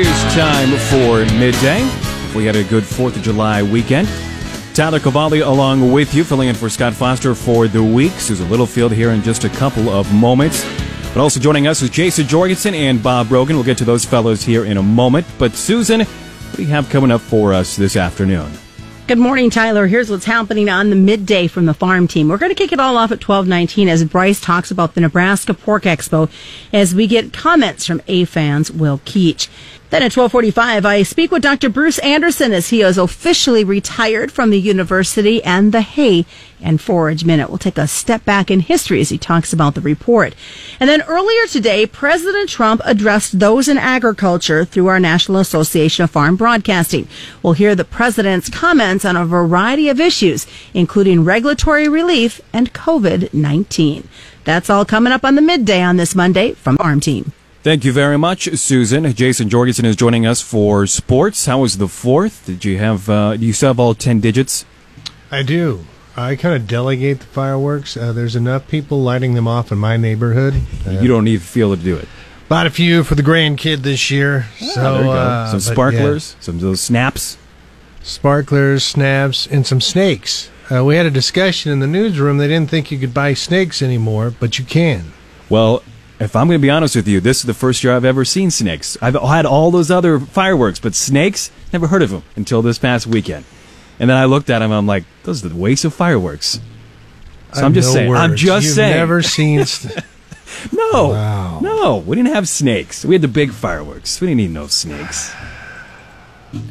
is time for midday. We had a good 4th of July weekend. Tyler Cavalli along with you, filling in for Scott Foster for the week. Susan Littlefield here in just a couple of moments. But also joining us is Jason Jorgensen and Bob Brogan. We'll get to those fellows here in a moment. But Susan, what do you have coming up for us this afternoon? Good morning, Tyler. Here's what's happening on the midday from the farm team. We're going to kick it all off at 1219 as Bryce talks about the Nebraska Pork Expo as we get comments from AFAN's Will Keach. Then at 1245, I speak with Dr. Bruce Anderson as he is officially retired from the university and the hay and forage minute. We'll take a step back in history as he talks about the report. And then earlier today, President Trump addressed those in agriculture through our National Association of Farm Broadcasting. We'll hear the president's comments on a variety of issues, including regulatory relief and COVID-19. That's all coming up on the midday on this Monday from Farm Team. Thank you very much, Susan. Jason Jorgensen is joining us for sports. How was the fourth? Did you have? Uh, do you still have all ten digits? I do. I kind of delegate the fireworks. Uh, there's enough people lighting them off in my neighborhood. Uh, you don't even feel to do it. Bought a few for the grandkid this year. Yeah, so there you go. uh, some sparklers, yeah. some of those snaps. sparklers, snaps, and some snakes. Uh, we had a discussion in the newsroom. They didn't think you could buy snakes anymore, but you can. Well, if I'm going to be honest with you, this is the first year I've ever seen snakes. I've had all those other fireworks, but snakes, never heard of them until this past weekend. And then I looked at them, I'm like, those are the waste of fireworks. So I I'm just no saying. I'm words. just You've saying. Never seen. St- no, Wow. no, we didn't have snakes. We had the big fireworks. We didn't need no snakes.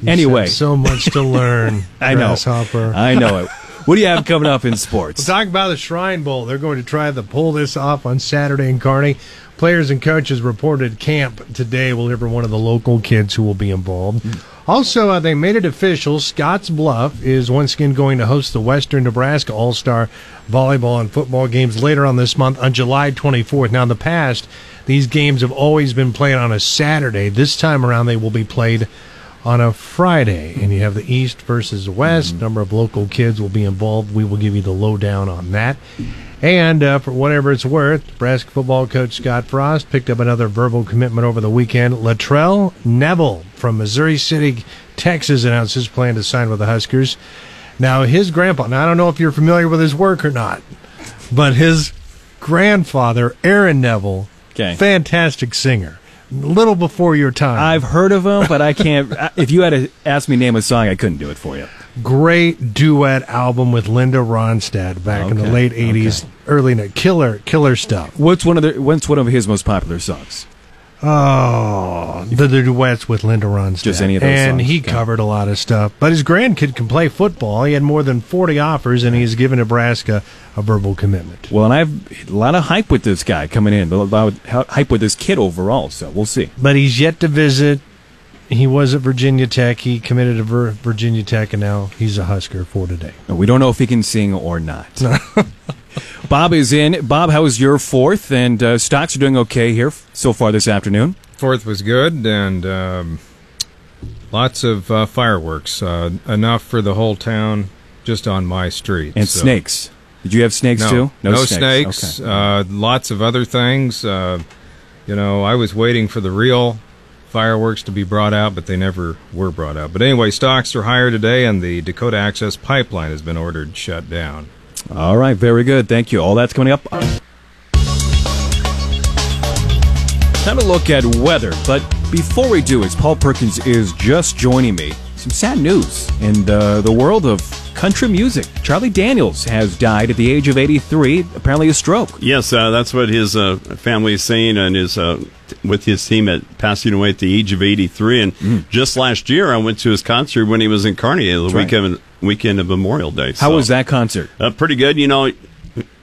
anyway, so much to learn. I know. I know it. What do you have coming up in sports? We'll talk about the Shrine Bowl. They're going to try to pull this off on Saturday in Kearney. Players and coaches reported camp today. We'll hear from one of the local kids who will be involved. Also, uh, they made it official. Scotts Bluff is once again going to host the Western Nebraska All Star volleyball and football games later on this month on July 24th. Now, in the past, these games have always been played on a Saturday. This time around, they will be played on a Friday, and you have the East versus the West. Mm-hmm. Number of local kids will be involved. We will give you the lowdown on that. And uh, for whatever it's worth, Nebraska football coach Scott Frost picked up another verbal commitment over the weekend. Latrell Neville from Missouri City, Texas, announced his plan to sign with the Huskers. Now, his grandpa, now I don't know if you're familiar with his work or not, but his grandfather, Aaron Neville, Okay. fantastic singer. Little before your time. I've heard of them, but I can't. if you had to ask me name a song, I couldn't do it for you. great duet album with Linda Ronstadt back in the late '80s, early ni- killer killer stuff. What's one of the? What's one of his most popular songs? Oh, the, the duets with Linda Ronstadt. Just any of those and songs, he okay. covered a lot of stuff. But his grandkid can play football. He had more than 40 offers, and he's given Nebraska a verbal commitment. Well, and I've a lot of hype with this guy coming in. A lot of hype with this kid overall. So we'll see. But he's yet to visit. He was at Virginia Tech. He committed to Virginia Tech, and now he's a Husker for today. We don't know if he can sing or not. Bob is in. Bob, how was your fourth? And uh, stocks are doing okay here so far this afternoon. Fourth was good, and um, lots of uh, fireworks, uh, enough for the whole town, just on my street. And So- snakes. Did you have snakes No, too? no, snakes. Okay. Uh, lots of other things. Uh, you know, I was waiting for the real fireworks to be brought out, but they never were brought out. But anyway, stocks are higher today, and the Dakota Access Pipeline has been ordered shut down. All right, very good. Thank you. All that's coming up. Time to look at weather, but before we do, as Paul Perkins is just joining me, some sad news in uh, the world of country music. Charlie Daniels has died at the age of 83, apparently a stroke. Yes, uh, that's what his uh, family is saying, and his uh, with his team at passing away at the age of 83. And just last year, I went to his concert when he was in Kearney, the Mm. right. Weekend of Memorial Day. How So, was that concert? Uh, pretty good. You know,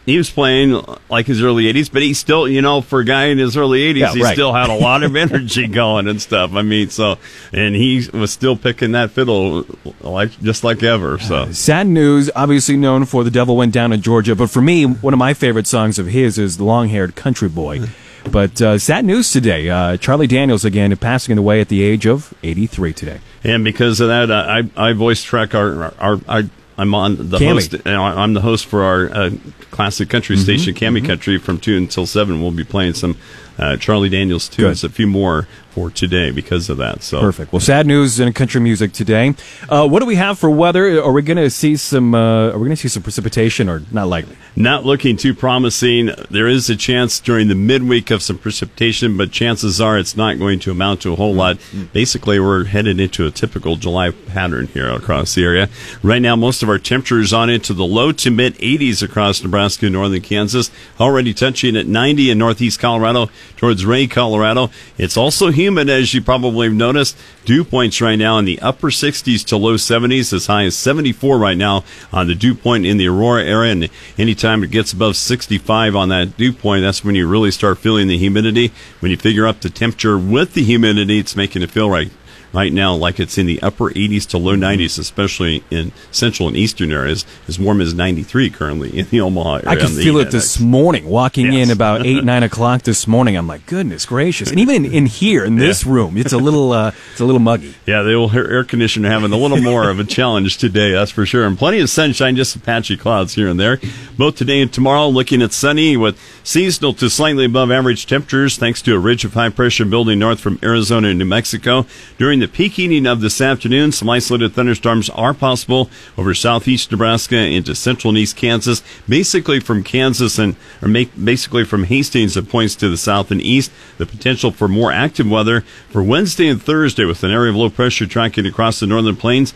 he was playing like his early 80s, but he still, you know, for a guy in his early 80s, Yeah, he right. still had a lot of energy going and stuff. I mean, so, and he was still picking that fiddle like just like ever. So. Sad news, obviously known for The Devil Went Down in Georgia, but for me, one of my favorite songs of his is The Long Haired Country Boy. But uh, sad news today. Uh, Charlie Daniels again passing away at the age of 83 today. And because of that, I I voice track our our, our I'm on the KAMI. host. you know, I'm the host for our uh, classic country station, KAMI Country, from two until seven. We'll be playing some uh, Charlie Daniels too. Good. a few more for today because of that. So Perfect. Well, sad news in country music today. Uh, what do we have for weather? Are we going to see some? Uh, are we going to see some precipitation, or not likely? Not looking too promising. There is a chance during the midweek of some precipitation, but chances are it's not going to amount to a whole lot. Basically, we're headed into a typical July pattern here across the area. Right now, most of our temperatures on into the low to mid 80s across Nebraska and northern Kansas, already touching at 90 in northeast Colorado towards Wray, Colorado. It's also humid, as you probably have noticed. Dew points right now in the upper 60s to low 70s, as high as 74 right now on the dew point in the Aurora area. And anytime it gets above 65 on that dew point, that's when you really start feeling the humidity. When you figure up the temperature with the humidity, it's making it feel right right now like it's in the upper 80s to low 90s, especially in central and eastern areas, as warm as 93 currently in the Omaha area. I could the feel it this morning. Walking Yes. in about eight, nine o'clock this morning, I'm like, goodness gracious! And even in, in here, in this room, it's a little, uh, it's a little muggy. Yeah, the old air air conditioner having a little more of a challenge today, that's for sure. And plenty of sunshine, just some patchy clouds here and there. Both today and tomorrow, looking at sunny with seasonal to slightly above average temperatures, thanks to a ridge of high pressure building north from Arizona and New Mexico. During the peak heating of this afternoon, some isolated thunderstorms are possible over southeast Nebraska into central and east Kansas, basically from Kansas and or make, basically from Hastings that points to the south and east. The potential for more active weather for Wednesday and Thursday with an area of low pressure tracking across the northern plains.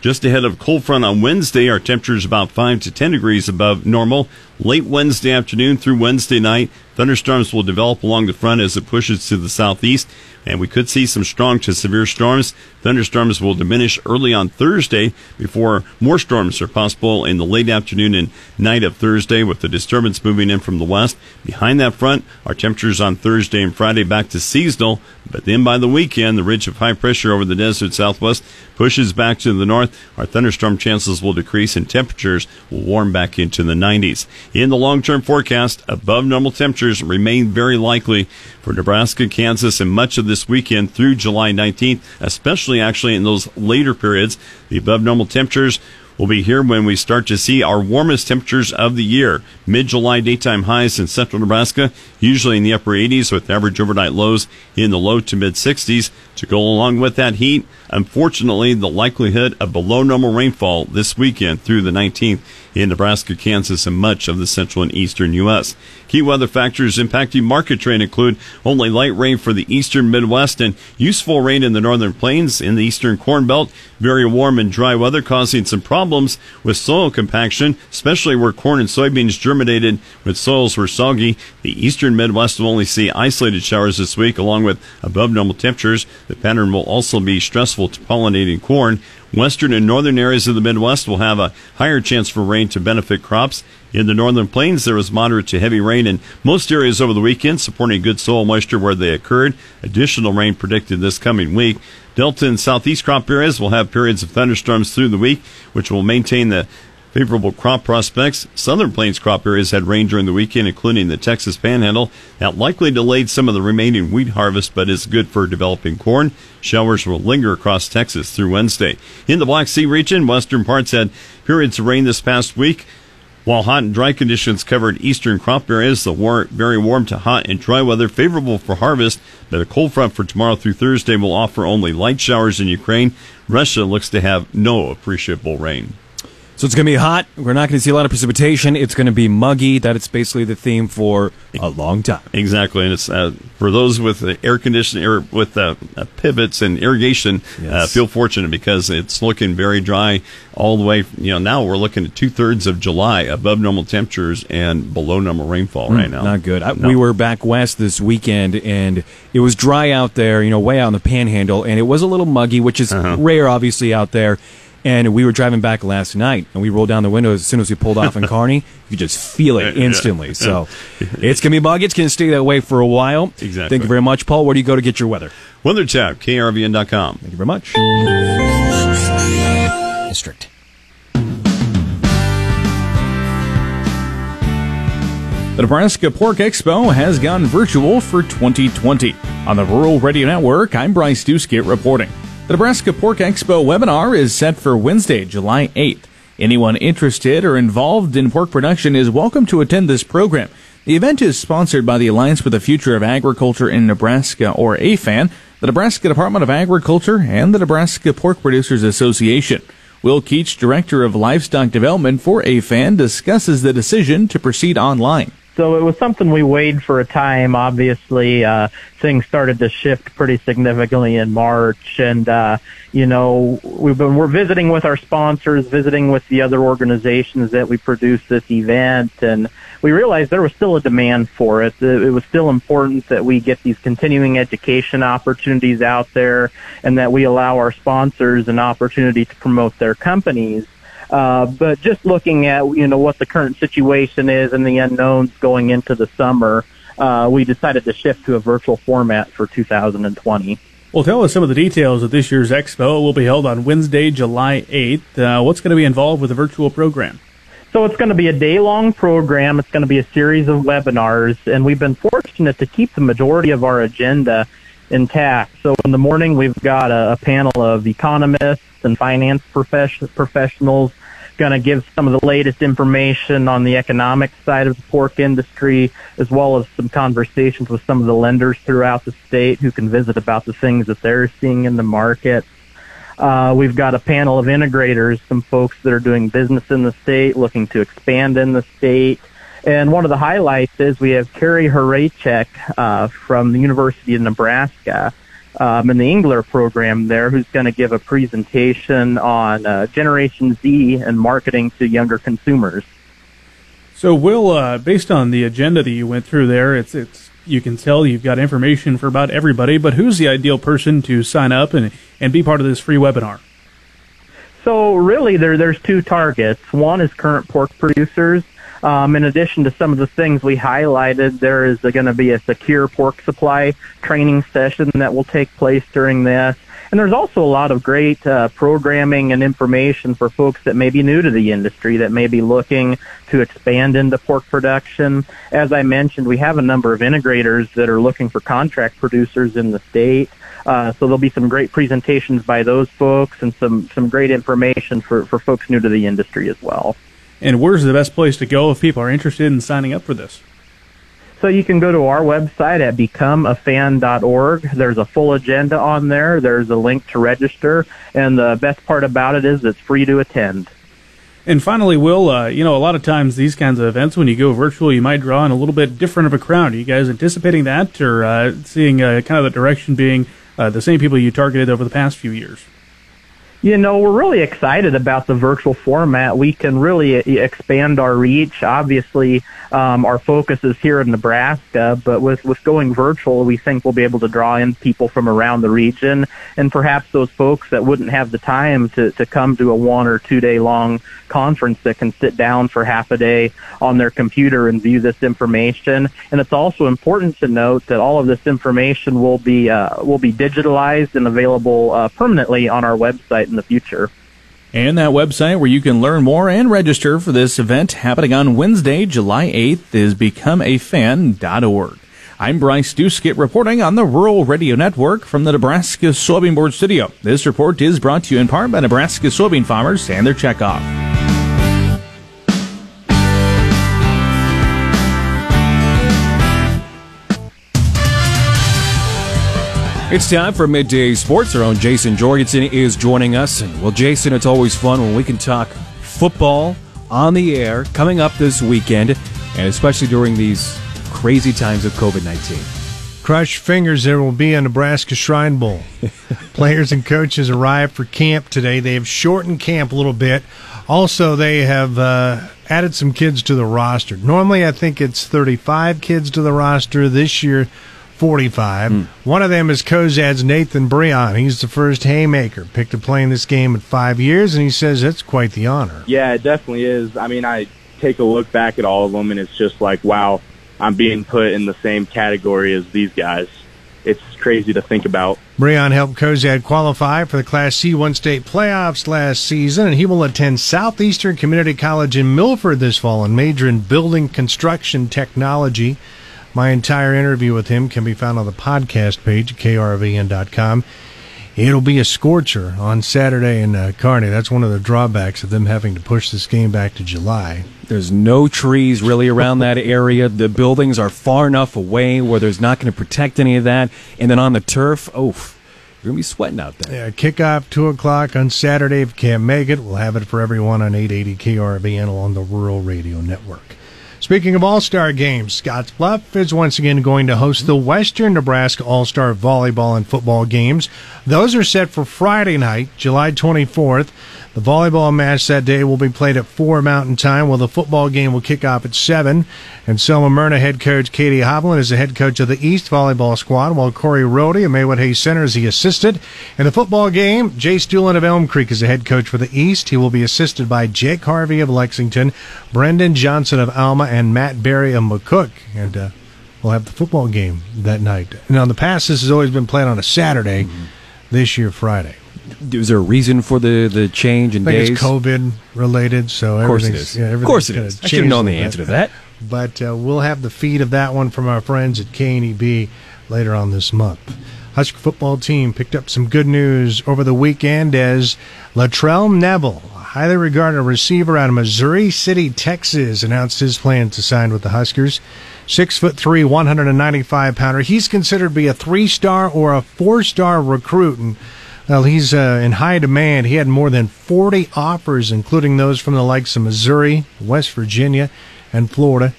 Just ahead of cold front on Wednesday, our temperatures about 5 to 10 degrees above normal. Late Wednesday afternoon through Wednesday night, thunderstorms will develop along the front as it pushes to the southeast, and we could see some strong to severe storms. Thunderstorms will diminish early on Thursday before more storms are possible in the late afternoon and night of Thursday with the disturbance moving in from the west. Behind that front, our temperatures on Thursday and Friday back to seasonal, but then by the weekend, the ridge of high pressure over the desert southwest pushes back to the north. Our thunderstorm chances will decrease and temperatures will warm back into the 90s. In the long term forecast, above normal temperatures remain very likely for Nebraska, Kansas, and much of this weekend through July 19th, especially actually in those later periods. The above normal temperatures will be here when we start to see our warmest temperatures of the year. Mid July daytime highs in central Nebraska, usually in the upper 80s, with average overnight lows in the low to mid 60s. To go along with that heat, unfortunately, the likelihood of below normal rainfall this weekend through the 19th in Nebraska, Kansas, and much of the central and eastern U.S. Key weather factors impacting market trade include only light rain for the eastern Midwest and useful rain in the northern plains in the eastern corn belt. Very warm and dry weather causing some problems with soil compaction, especially where corn and soybeans germinated when soils were soggy. The eastern Midwest will only see isolated showers this week along with above normal temperatures. The pattern will also be stressful to pollinating corn. Western and northern areas of the Midwest will have a higher chance for rain to benefit crops. In the northern plains, there was moderate to heavy rain in most areas over the weekend, supporting good soil moisture where they occurred. Additional rain predicted this coming week. Delta and southeast crop areas will have periods of thunderstorms through the week, which will maintain the favorable crop prospects. Southern Plains crop areas had rain during the weekend, including the Texas Panhandle. That likely delayed some of the remaining wheat harvest, but is good for developing corn. Showers will linger across Texas through Wednesday. In the Black Sea region, western parts had periods of rain this past week. While hot and dry conditions covered eastern crop areas, the war- very warm to hot and dry weather favorable for harvest, but a cold front for tomorrow through Thursday will offer only light showers in Ukraine. Russia looks to have no appreciable rain. So it's going to be hot. We're not going to see a lot of precipitation. It's going to be muggy. That is basically the theme for a long time. Exactly, and it's uh, for those with uh, air conditioning, air, with uh, uh, pivots and irrigation. Uh, Yes. feel fortunate because it's looking very dry all the way. You know, now we're looking at two thirds of July above normal temperatures and below normal rainfall right now. Mm, Not good. I, No. We were back west this weekend, and it was dry out there, you know, way out in the panhandle, and it was a little muggy, which is Uh-huh. rare, obviously, out there. And we were driving back last night, and we rolled down the windows as soon as we pulled off in Kearney. You could just feel it Yeah, yeah, instantly. So it's going to be muggy. It's going to stay that way for a while. Exactly. Thank you very much, Paul. Where do you go to get your weather? Weather tab, krvn.com. Thank you very much. District. The Nebraska Pork Expo has gone virtual for 2020. On the Rural Radio Network, I'm Bryce Doeschot reporting. The Nebraska Pork Expo webinar is set for Wednesday, July 8th. Anyone interested or involved in pork production is welcome to attend this program. The event is sponsored by the Alliance for the Future of Agriculture in Nebraska, or AFAN. the Nebraska Department of Agriculture, and the Nebraska Pork Producers Association. Will Keach, Director of Livestock Development for AFAN, discusses the decision to proceed online. So it was something we weighed for a time. Obviously, uh, things started to shift pretty significantly in March, and uh, you know we've been we're visiting with our sponsors, visiting with the other organizations that we produce this event, and we realized there was still a demand for it. It was still important that we get these continuing education opportunities out there, and that we allow our sponsors an opportunity to promote their companies. Uh, but just looking at you know what the current situation is and the unknowns going into the summer, uh, we decided to shift to a virtual format for 2020. Well, tell us some of the details of this year's expo. It will be held on Wednesday, July 8th. Uh, what's going to be involved with the virtual program? So it's going to be a day long program. It's going to be a series of webinars, and we've been fortunate to keep the majority of our agenda intact. So in the morning, we've got a, a panel of economists and finance profession, professionals going to give some of the latest information on the economic side of the pork industry, as well as some conversations with some of the lenders throughout the state who can visit about the things that they're seeing in the market. Uh, we've got a panel of integrators, some folks that are doing business in the state, looking to expand in the state. And one of the highlights is we have Kerry Horacek uh, from the University of Nebraska um, in the Engler program there, who's going to give a presentation on uh, Generation Z and marketing to younger consumers. So, Will, uh, based on the agenda that you went through there, it's it's you can tell you've got information for about everybody. But who's the ideal person to sign up and and be part of this free webinar? So, really, there there's two targets. One is current pork producers um, in addition to some of the things we highlighted, there is going to be a secure pork supply training session that will take place during this. And there's also a lot of great uh, programming and information for folks that may be new to the industry, that may be looking to expand into pork production. As I mentioned, we have a number of integrators that are looking for contract producers in the state. Uh, so there'll be some great presentations by those folks and some, some great information for, for folks new to the industry as well. And where's the best place to go if people are interested in signing up for this? So you can go to our website at becomeafan.org. There's a full agenda on there. There's a link to register, and the best part about it is it's free to attend. And finally, Will, uh, you know, a lot of times these kinds of events, when you go virtual, you might draw in a little bit different of a crowd. Are you guys anticipating that, or uh, seeing uh, kind of the direction being uh, the same people you targeted over the past few years? You know, we're really excited about the virtual format. We can really expand our reach. Obviously, um, our focus is here in Nebraska, but with, with going virtual, we think we'll be able to draw in people from around the region and perhaps those folks that wouldn't have the time to, to come to a one or two day long conference that can sit down for half a day on their computer and view this information. And it's also important to note that all of this information will be, uh, will be digitalized and available uh, permanently on our website in the future. And that website where you can learn more and register for this event happening on Wednesday, July 8th is becomeafan.org. I'm Bryce Doeschot reporting on the Rural Radio Network from the Nebraska Soybean Board Studio. This report is brought to you in part by Nebraska soybean farmers and their checkoff. It's time for Midday Sports. Our own Jason Jorgensen is joining us. And, well, Jason, it's always fun when we can talk football on the air coming up this weekend, and especially during these crazy times of COVID 19. Crush fingers, there will be a Nebraska Shrine Bowl. Players and coaches arrived for camp today. They have shortened camp a little bit. Also, they have uh, added some kids to the roster. Normally, I think it's 35 kids to the roster. This year, 45. Mm. One of them is Cozad's Nathan Breon. He's the first haymaker picked to play in this game in five years, and he says that's quite the honor. Yeah, it definitely is. I mean, I take a look back at all of them, and it's just like, wow, I'm being put in the same category as these guys. It's crazy to think about. Breon helped Cozad qualify for the Class C1 state playoffs last season, and he will attend Southeastern Community College in Milford this fall and major in building construction technology. My entire interview with him can be found on the podcast page at krvn.com. It'll be a scorcher on Saturday in uh, Kearney. That's one of the drawbacks of them having to push this game back to July. There's no trees really around that area. The buildings are far enough away where there's not going to protect any of that. And then on the turf, oof, you're going to be sweating out there. Yeah, kickoff 2 o'clock on Saturday. If you can't make it, we'll have it for everyone on 880 KRVN along the Rural Radio Network. Speaking of All Star games, Scottsbluff is once again going to host the Western Nebraska All Star Volleyball and Football games. Those are set for Friday night, July 24th. The volleyball match that day will be played at 4 Mountain Time, while the football game will kick off at 7. And Selma Myrna head coach Katie Hovland is the head coach of the East volleyball squad, while Corey Rohde of Maywood Hayes Center is the assistant. In the football game, Jay Stuhlin of Elm Creek is the head coach for the East. He will be assisted by Jake Harvey of Lexington, Brendan Johnson of Alma, and Matt Berry of McCook. And uh, we'll have the football game that night. Now, in the past, this has always been played on a Saturday. Mm-hmm. This year, Friday. Is there a reason for the, the change in I think days? it's COVID related, so Of course it is. Yeah, Of course it. I should have known the answer bit. to that. But uh, we'll have the feed of that one from our friends at KNEB later on this month. Husker football team picked up some good news over the weekend as Latrell Neville, a highly regarded receiver out of Missouri City, Texas, announced his plan to sign with the Huskers. Six foot three, 195 pounder. He's considered to be a three star or a four star recruit, and well, he's uh, in high demand. He had more than 40 offers, including those from the likes of Missouri, West Virginia, and Florida.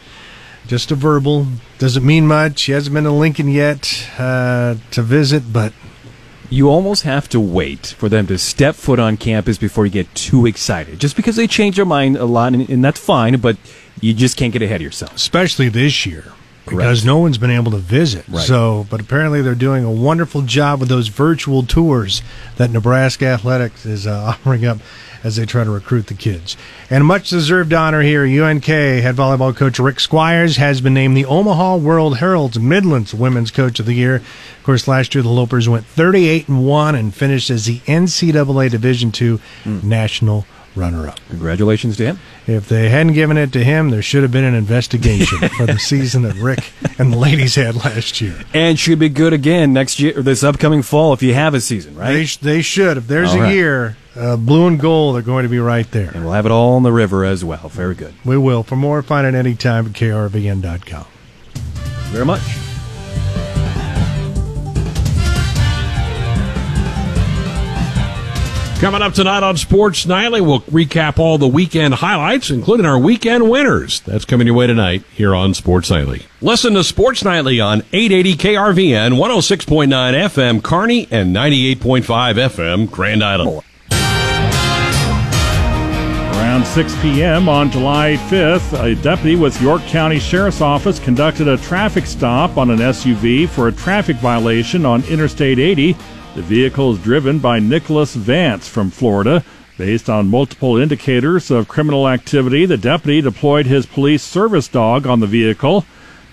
Just a verbal. Doesn't mean much. He hasn't been to Lincoln yet uh, to visit, but you almost have to wait for them to step foot on campus before you get too excited. Just because they change their mind a lot, and, and that's fine, but you just can't get ahead of yourself. especially this year because no one's been able to visit. Right. So, but apparently they're doing a wonderful job with those virtual tours that Nebraska Athletics is uh, offering up as they try to recruit the kids. And much deserved honor here, UNK head volleyball coach Rick Squires has been named the Omaha World Herald's Midlands Women's Coach of the Year. Of course, last year the Lopers went 38 and 1 and finished as the NCAA Division II national runner-up. Congratulations to him. If they hadn't given it to him, there should have been an investigation for the season that Rick and the ladies had last year. And should be good again next year, or this upcoming fall, if you have a season, right? They, sh- they should. If there's All a right. year, uh, blue and gold are going to be right there. and we'll have it all on the river as well. Very good. We will. For more, find it anytime at krvn.com. Very much. Coming up tonight on Sports Nightly, we'll recap all the weekend highlights, including our weekend winners. That's coming your way tonight here on Sports Nightly. Listen to Sports Nightly on 880 KRVN, 106.9 FM Kearney, and 98.5 FM Grand Island. Around 6 p.m. on July 5th, a deputy with York County Sheriff's Office conducted a traffic stop on an SUV for a traffic violation on Interstate 80. The vehicle is driven by Nicholas Vance from Florida. Based on multiple indicators of criminal activity, the deputy deployed his police service dog on the vehicle.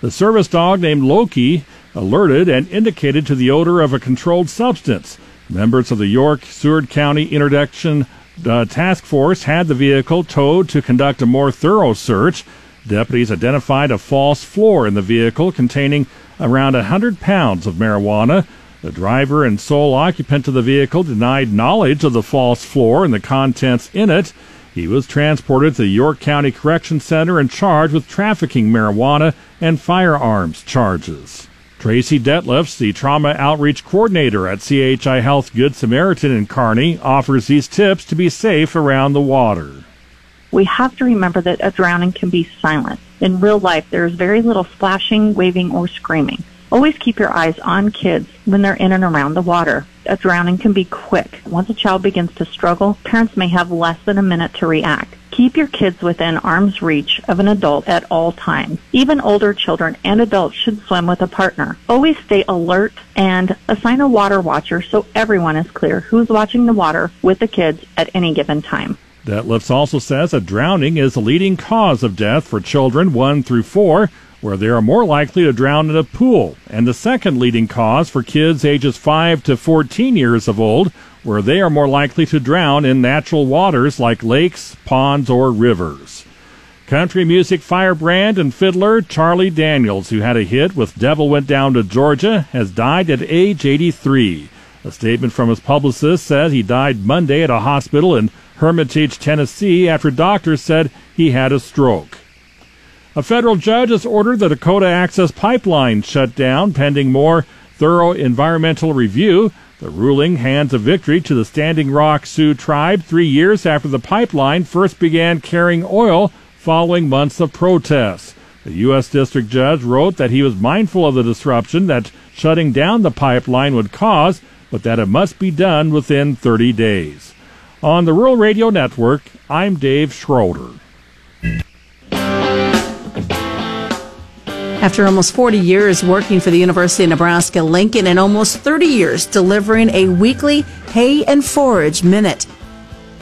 The service dog, named Loki, alerted and indicated to the odor of a controlled substance. Members of the York Seward County Interdiction uh, Task Force had the vehicle towed to conduct a more thorough search. Deputies identified a false floor in the vehicle containing around 100 pounds of marijuana. The driver and sole occupant of the vehicle denied knowledge of the false floor and the contents in it. He was transported to the York County Correction Center and charged with trafficking marijuana and firearms charges. Tracy Detlefs, the trauma outreach coordinator at CHI Health Good Samaritan in Kearney, offers these tips to be safe around the water. We have to remember that a drowning can be silent. In real life, there is very little splashing, waving, or screaming. Always keep your eyes on kids when they're in and around the water. A drowning can be quick. Once a child begins to struggle, parents may have less than a minute to react. Keep your kids within arm's reach of an adult at all times. Even older children and adults should swim with a partner. Always stay alert and assign a water watcher so everyone is clear who's watching the water with the kids at any given time. Detlefs also says a drowning is the leading cause of death for children 1 through 4, where they are more likely to drown in a pool, and the second leading cause for kids ages 5 to 14 years of old, where they are more likely to drown in natural waters like lakes, ponds, or rivers. Country music firebrand and fiddler Charlie Daniels, who had a hit with Devil Went Down to Georgia, has died at age 83. A statement from his publicist said he died Monday at a hospital in Hermitage, Tennessee, after doctors said he had a stroke. A federal judge has ordered the Dakota Access Pipeline shut down pending more thorough environmental review. The ruling hands a victory to the Standing Rock Sioux tribe three years after the pipeline first began carrying oil following months of protests. The U.S. District Judge wrote that he was mindful of the disruption that shutting down the pipeline would cause, but that it must be done within 30 days. On the Rural Radio Network, I'm Dave Schroeder. After almost 40 years working for the University of Nebraska Lincoln and almost 30 years delivering a weekly hay and forage minute,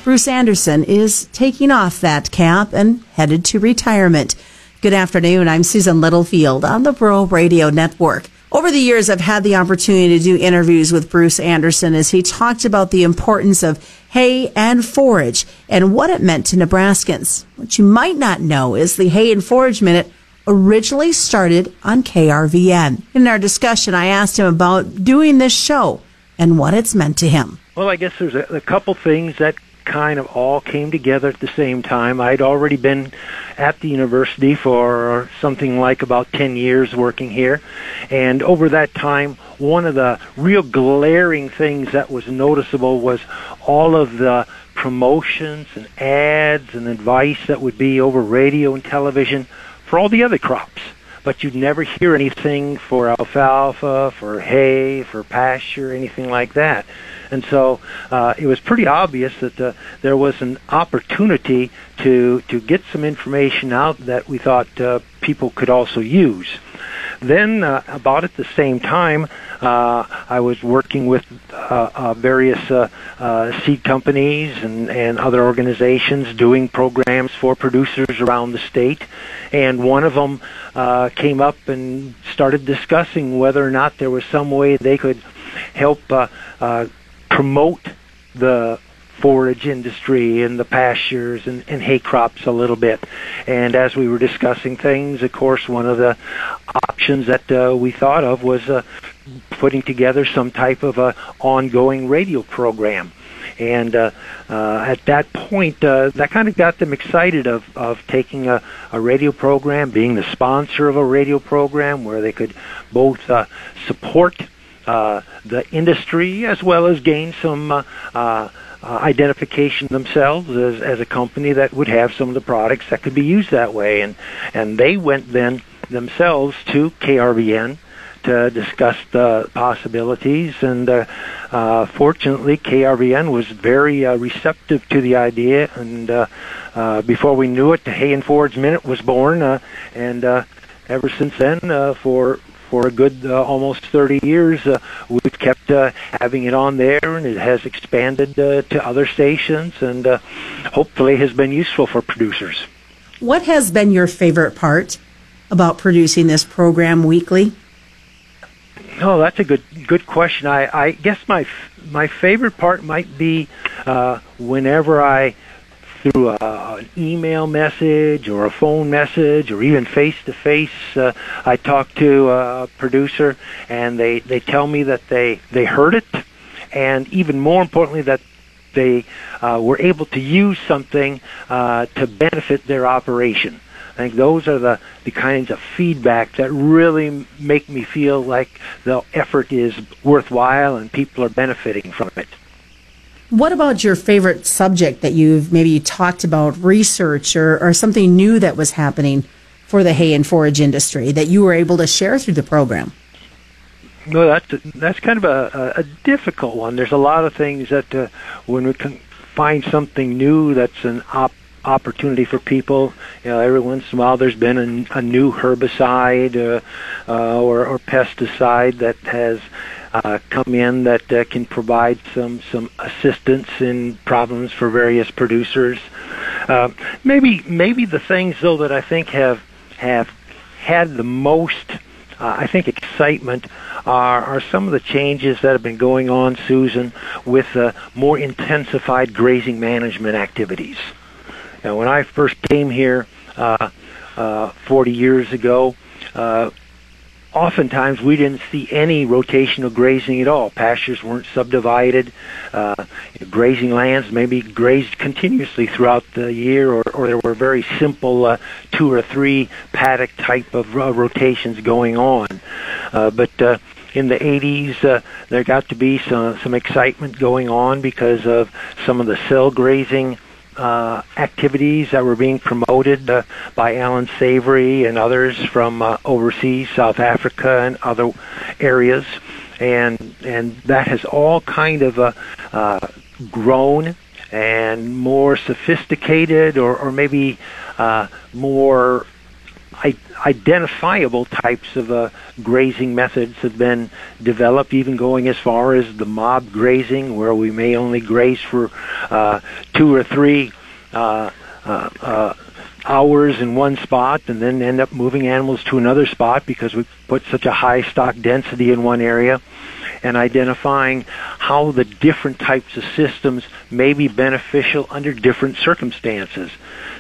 Bruce Anderson is taking off that cap and headed to retirement. Good afternoon. I'm Susan Littlefield on the Rural Radio Network. Over the years, I've had the opportunity to do interviews with Bruce Anderson as he talked about the importance of hay and forage and what it meant to Nebraskans. What you might not know is the Hay and Forage Minute originally started on KRVN. In our discussion, I asked him about doing this show and what it's meant to him. Well, I guess there's a, a couple things that kind of all came together at the same time. I'd already been at the university for something like about 10 years working here. And over that time, one of the real glaring things that was noticeable was all of the promotions and ads and advice that would be over radio and television for all the other crops. But you'd never hear anything for alfalfa, for hay, for pasture, anything like that. And so uh, it was pretty obvious that uh, there was an opportunity to to get some information out that we thought uh, people could also use. Then, uh, about at the same time, uh, I was working with uh, uh, various uh, uh, seed companies and, and other organizations doing programs for producers around the state. And one of them came up and started discussing whether or not there was some way they could help promote the forage industry and the pastures and, and hay crops a little bit. And as we were discussing things, of course, one of the options that uh, we thought of was uh, putting together some type of a ongoing radio program. And uh, uh, at that point, uh, that kind of got them excited of, of taking a, a radio program, being the sponsor of a radio program where they could both uh, support uh, the industry as well as gain some uh, uh, uh, identification themselves as, as a company that would have some of the products that could be used that way. And, and they went then themselves to KRVN to discuss the possibilities. And uh, uh, fortunately, KRVN was very uh, receptive to the idea. And uh, uh, before we knew it, the Hay and Forage Minute was born. Uh, and uh, ever since then, uh, for for a good uh, almost 30 years, uh, we've kept uh, having it on there, and it has expanded uh, to other stations, and uh, hopefully has been useful for producers. What has been your favorite part about producing this program weekly? Oh, that's a good good question. I, I guess my my favorite part might be uh, whenever I through a, an email message or a phone message or even face to face. I talk to a producer and they, they tell me that they, they heard it and even more importantly that they uh, were able to use something uh, to benefit their operation. I think those are the, the kinds of feedback that really make me feel like the effort is worthwhile and people are benefiting from it. What about your favorite subject that you've maybe talked about, research or, or something new that was happening for the hay and forage industry that you were able to share through the program? No, that's that's kind of a, a difficult one. There's a lot of things that uh, when we can find something new that's an op- opportunity for people. You know, every once in a while there's been a, a new herbicide uh, uh, or, or pesticide that has uh, come in that uh, can provide some some assistance in problems for various producers. Uh, maybe maybe the things though that I think have have had the most uh, I think excitement are, are some of the changes that have been going on, Susan, with uh, more intensified grazing management activities. Now, when I first came here uh, uh, 40 years ago, oftentimes we didn't see any rotational grazing at all. Pastures weren't subdivided. Uh, grazing lands maybe grazed continuously throughout the year, or, or there were very simple uh, two or three paddock type of uh, rotations going on. Uh, but uh, in the 80s, uh, there got to be some some excitement going on because of some of the cell grazing uh, activities that were being promoted uh, by Allan Savory and others from uh, overseas, South Africa and other areas, and and that has all kind of uh, uh, grown and more sophisticated, or or maybe uh, more I- identifiable types of uh, grazing methods have been developed, even going as far as the mob grazing, where we may only graze for uh, two or three uh, uh, uh, hours in one spot and then end up moving animals to another spot because we put such a high stock density in one area and identifying how the different types of systems may be beneficial under different circumstances.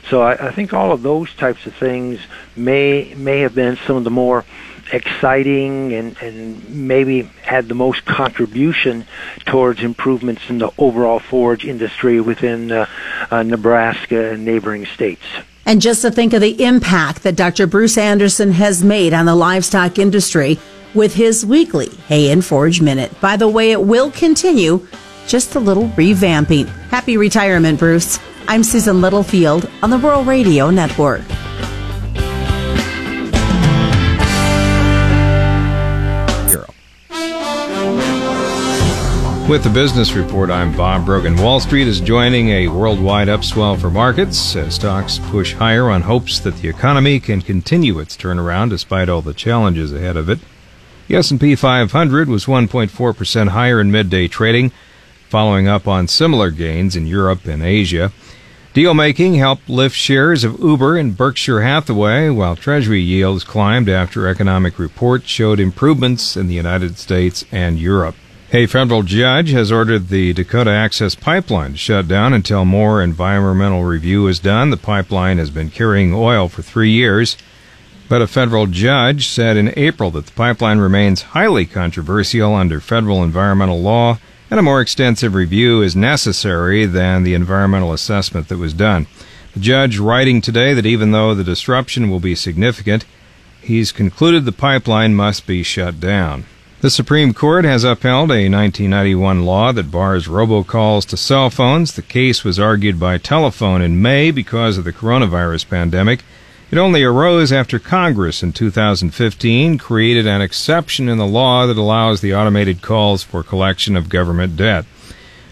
So I, I think all of those types of things may may have been some of the more exciting and, and maybe had the most contribution towards improvements in the overall forage industry within uh, uh, Nebraska and neighboring states. And just to think of the impact that Dr. Bruce Anderson has made on the livestock industry with his weekly Hay and Forage Minute. By the way, it will continue, just a little revamping. Happy retirement, Bruce. I'm Susan Littlefield on the Rural Radio Network. With the business report, I'm Bob Brogan. Wall Street is joining a worldwide upswell for markets as stocks push higher on hopes that the economy can continue its turnaround despite all the challenges ahead of it. The S&P 500 was 1.4% higher in midday trading, following up on similar gains in Europe and Asia. Deal making helped lift shares of Uber and Berkshire Hathaway, while Treasury yields climbed after economic reports showed improvements in the United States and Europe. A federal judge has ordered the Dakota Access Pipeline shut down until more environmental review is done. The pipeline has been carrying oil for three years, but a federal judge said in April that the pipeline remains highly controversial under federal environmental law and a more extensive review is necessary than the environmental assessment that was done. The judge writing today that even though the disruption will be significant, he's concluded the pipeline must be shut down. The Supreme Court has upheld a 1991 law that bars robocalls to cell phones. The case was argued by telephone in May because of the coronavirus pandemic. It only arose after Congress in 2015 created an exception in the law that allows the automated calls for collection of government debt.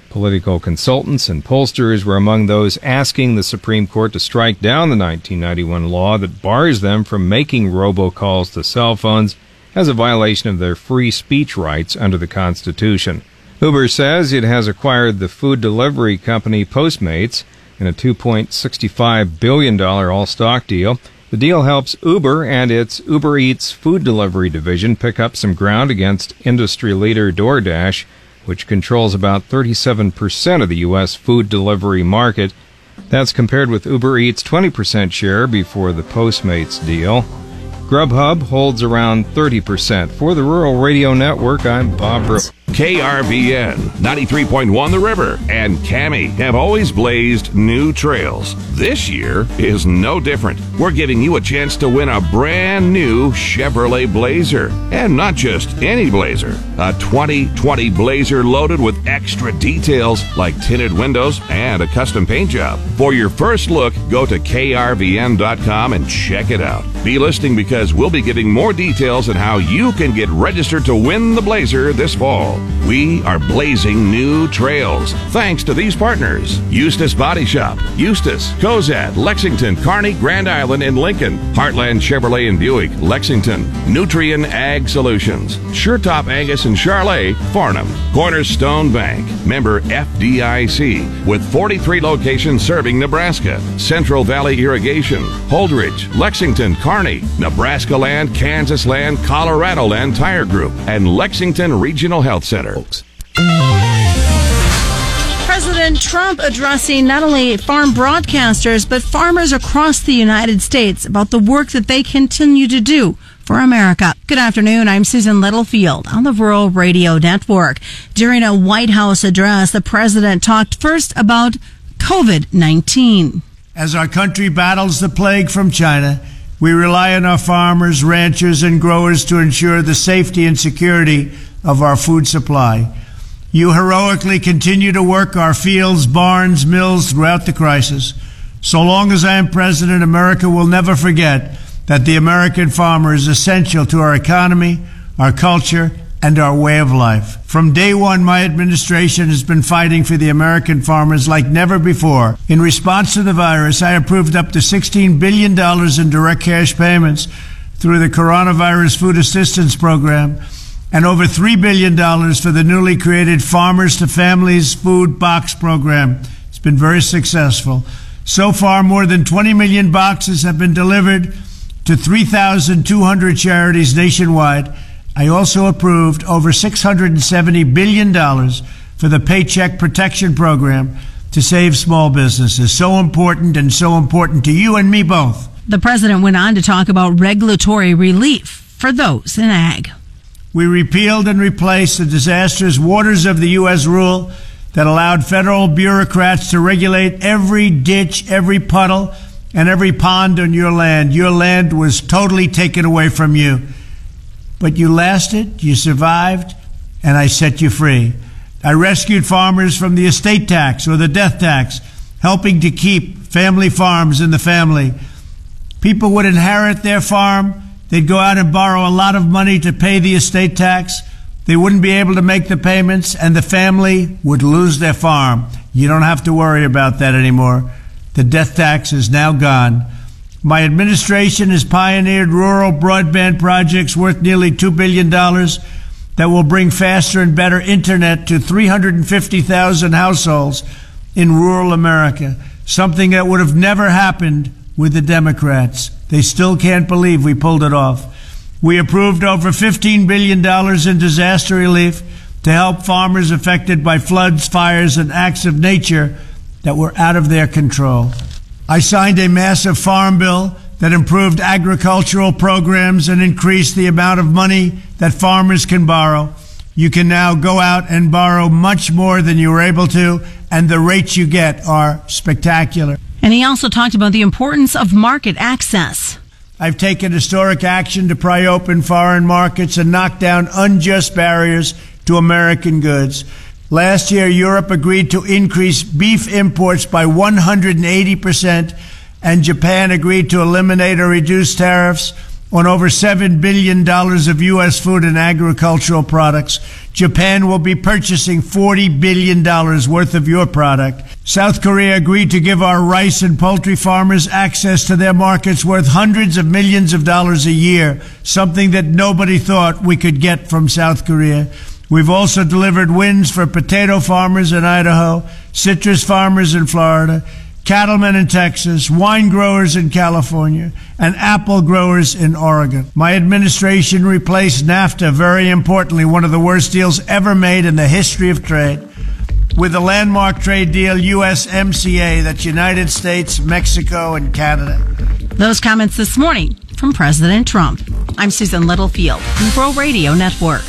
Political consultants and pollsters were among those asking the Supreme Court to strike down the 1991 law that bars them from making robocalls to cell phones as a violation of their free speech rights under the Constitution. Uber says it has acquired the food delivery company Postmates in a $2.65 billion all stock deal. The deal helps Uber and its Uber Eats food delivery division pick up some ground against industry leader DoorDash, which controls about 37% of the U.S. food delivery market. That's compared with Uber Eats' 20% share before the Postmates deal. Grubhub holds around 30%. For the Rural Radio Network, I'm Bob Brook. KRVN 93.1 The River and KAMI have always blazed new trails. This year is no different. We're giving you a chance to win a brand new Chevrolet Blazer. And not just any Blazer, a 2020 Blazer loaded with extra details like tinted windows and a custom paint job. For your first look, go to krvn.com and check it out. Be listening because we'll be giving more details on how you can get registered to win the Blazer this fall. We are blazing new trails. Thanks to these partners Eustis Body Shop, Eustis, Cozad, Lexington, Kearney, Grand Island, and Lincoln, Heartland Chevrolet and Buick, Lexington, Nutrien Ag Solutions, SureTop Angus and Charolais, Farnam, Cornerstone Bank, member FDIC, with 43 locations serving Nebraska, Central Valley Irrigation, Holdrege, Lexington, Kearney, Nebraska Land, Kansas Land, Colorado Land Tire Group, and Lexington Regional Health Center. President Trump addressing not only farm broadcasters, but farmers across the United States about the work that they continue to do for America. Good afternoon. I'm Susan Littlefield on the Rural Radio Network. During a White House address, the president talked first about COVID 19. As our country battles the plague from China, we rely on our farmers, ranchers, and growers to ensure the safety and security of our food supply. You heroically continue to work our fields, barns, mills throughout the crisis. So long as I am president, America will never forget that the American farmer is essential to our economy, our culture, and our way of life. From day one, my administration has been fighting for the American farmers like never before. In response to the virus, I approved up to $16 billion in direct cash payments through the Coronavirus Food Assistance Program and over $3 billion for the newly created Farmers to Families Food Box Program. It's been very successful. So far, more than 20 million boxes have been delivered to 3,200 charities nationwide. I also approved over $670 billion for the Paycheck Protection Program to save small businesses. So important and so important to you and me both. The president went on to talk about regulatory relief for those in ag. We repealed and replaced the disastrous Waters of the U.S. rule that allowed federal bureaucrats to regulate every ditch, every puddle, and every pond on your land. Your land was totally taken away from you. But you lasted, you survived, and I set you free. I rescued farmers from the estate tax or the death tax, helping to keep family farms in the family. People would inherit their farm. They'd go out and borrow a lot of money to pay the estate tax. They wouldn't be able to make the payments, and the family would lose their farm. You don't have to worry about that anymore. The death tax is now gone. My administration has pioneered rural broadband projects worth nearly $2 billion that will bring faster and better internet to 350,000 households in rural America, something that would have never happened with the Democrats. They still can't believe we pulled it off. We approved over $15 billion in disaster relief to help farmers affected by floods, fires, and acts of nature that were out of their control. I signed a massive farm bill that improved agricultural programs and increased the amount of money that farmers can borrow. You can now go out and borrow much more than you were able to, and the rates you get are spectacular. And he also talked about the importance of market access. I've taken historic action to pry open foreign markets and knock down unjust barriers to American goods. Last year, Europe agreed to increase beef imports by 180%, and Japan agreed to eliminate or reduce tariffs on over $7 billion of U.S. food and agricultural products. Japan will be purchasing $40 billion worth of your product. South Korea agreed to give our rice and poultry farmers access to their markets worth hundreds of millions of dollars a year, something that nobody thought we could get from South Korea. We've also delivered wins for potato farmers in Idaho, citrus farmers in Florida, cattlemen in Texas, wine growers in California, and apple growers in Oregon. My administration replaced NAFTA, very importantly, one of the worst deals ever made in the history of trade, with the landmark trade deal USMCA, that's United States, Mexico, and Canada. Those comments this morning from President Trump. I'm Susan Littlefield from Rural Radio Network.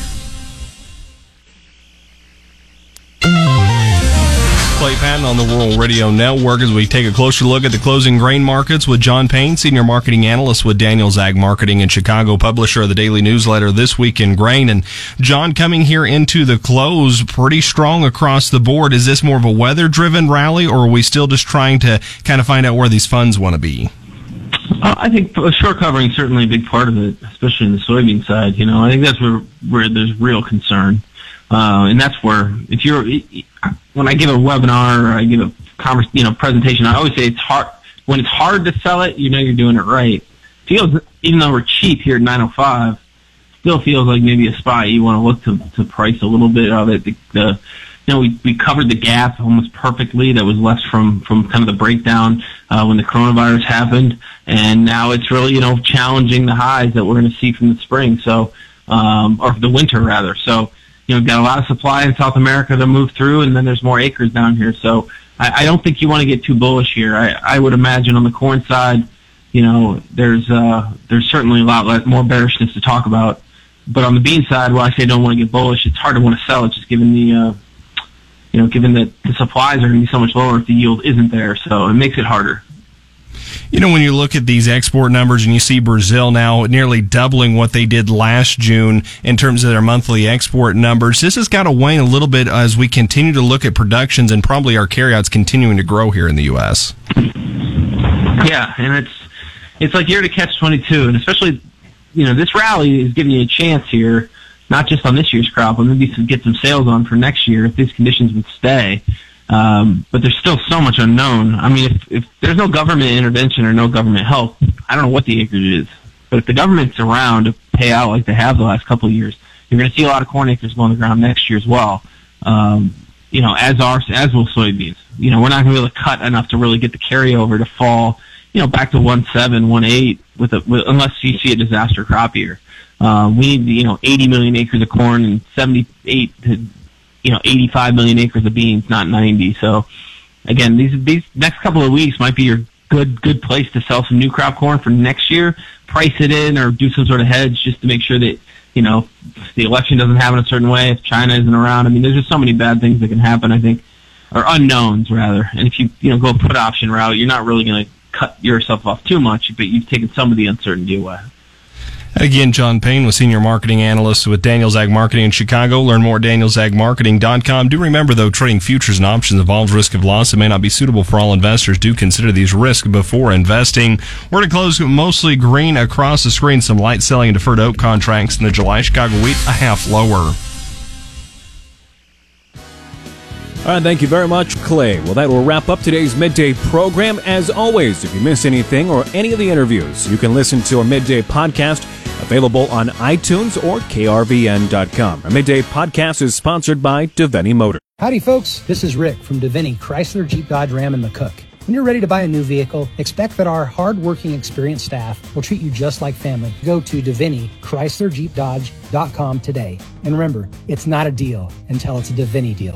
Clay Patton on the Rural Radio Network as we take a closer look at the closing grain markets with John Payne, Senior Marketing Analyst with Daniels Ag Marketing in Chicago, publisher of the daily newsletter This Week in Grain. And John, coming here into the close, pretty strong across the board. Is this more of a weather driven rally or are we still just trying to kind of find out where these funds want to be? Uh, I think short covering is certainly a big part of it, especially in the soybean side. You know, I think that's where, where there's real concern. Uh, and that's where if you're when I give a webinar or I give a converse, you know presentation, I always say it's hard when it's hard to sell it. You know you're doing it right. Feels even though we're cheap here at 905, still feels like maybe a spot you want to look to to price a little bit of it. The, the you know, we, we covered the gap almost perfectly that was left from, from kind of the breakdown uh, when the coronavirus happened. And now it's really, you know, challenging the highs that we're going to see from the spring. So, um, or the winter rather. So, you know, got a lot of supply in South America to move through, and then there's more acres down here. So I, I don't think you want to get too bullish here. I, I would imagine on the corn side, you know, there's uh, there's certainly a lot less, more bearishness to talk about. But on the bean side, while I say don't want to get bullish, it's hard to want to sell it just given the uh, you know, given that the supplies are going to be so much lower if the yield isn't there. So it makes it harder. You know, when you look at these export numbers and you see Brazil now nearly doubling what they did last June in terms of their monthly export numbers, this has got to wane a little bit as we continue to look at productions and probably our carryouts continuing to grow here in the U.S. Yeah, and it's it's like you're to catch 22, and especially, you know, this rally is giving you a chance here, not just on this year's crop, but maybe some, get some sales on for next year if these conditions would stay. Um, but there's still so much unknown. I mean, if, if there's no government intervention or no government help, I don't know what the acreage is. But if the government's around to pay out like they have the last couple of years, you're going to see a lot of corn acres go on the ground next year as well. Um, you know, as are as will soybeans. You know, we're not going to be able to cut enough to really get the carryover to fall, you know, back to one seven, one eight, with, a, with unless you see a disaster crop year. Uh, we need, you know, 80 million acres of corn and 78 to you know 85 million acres of beans, not 90. So again, these these next couple of weeks might be your good good place to sell some new crop corn for next year. Price it in or do some sort of hedge just to make sure that you know the election doesn't happen a certain way. If China isn't around, I mean, there's just so many bad things that can happen. I think, or unknowns rather. And if you you know go put option route, you're not really going to cut yourself off too much, but you've taken some of the uncertainty away. Again, John Payne was Senior Marketing Analyst with Daniels Ag Marketing in Chicago. Learn more at danielsagmarketing.com. Do remember, though, trading futures and options involves risk of loss. It may not be suitable for all investors. Do consider these risks before investing. We're to close mostly green across the screen. Some light selling and deferred oat contracts in the July Chicago wheat a half lower. All right, thank you very much, Clay. Well, that will wrap up today's midday program. As always, if you miss anything or any of the interviews, you can listen to our midday podcast available on iTunes or krvn.com. Our midday podcast is sponsored by Davini Motor. Howdy, folks. This is Rick from Davini Chrysler Jeep Dodge Ram and McCook. When you're ready to buy a new vehicle, expect that our hardworking, experienced staff will treat you just like family. Go to Davini Chrysler Jeep Dodge.com today. And remember, it's not a deal until it's a Davini deal.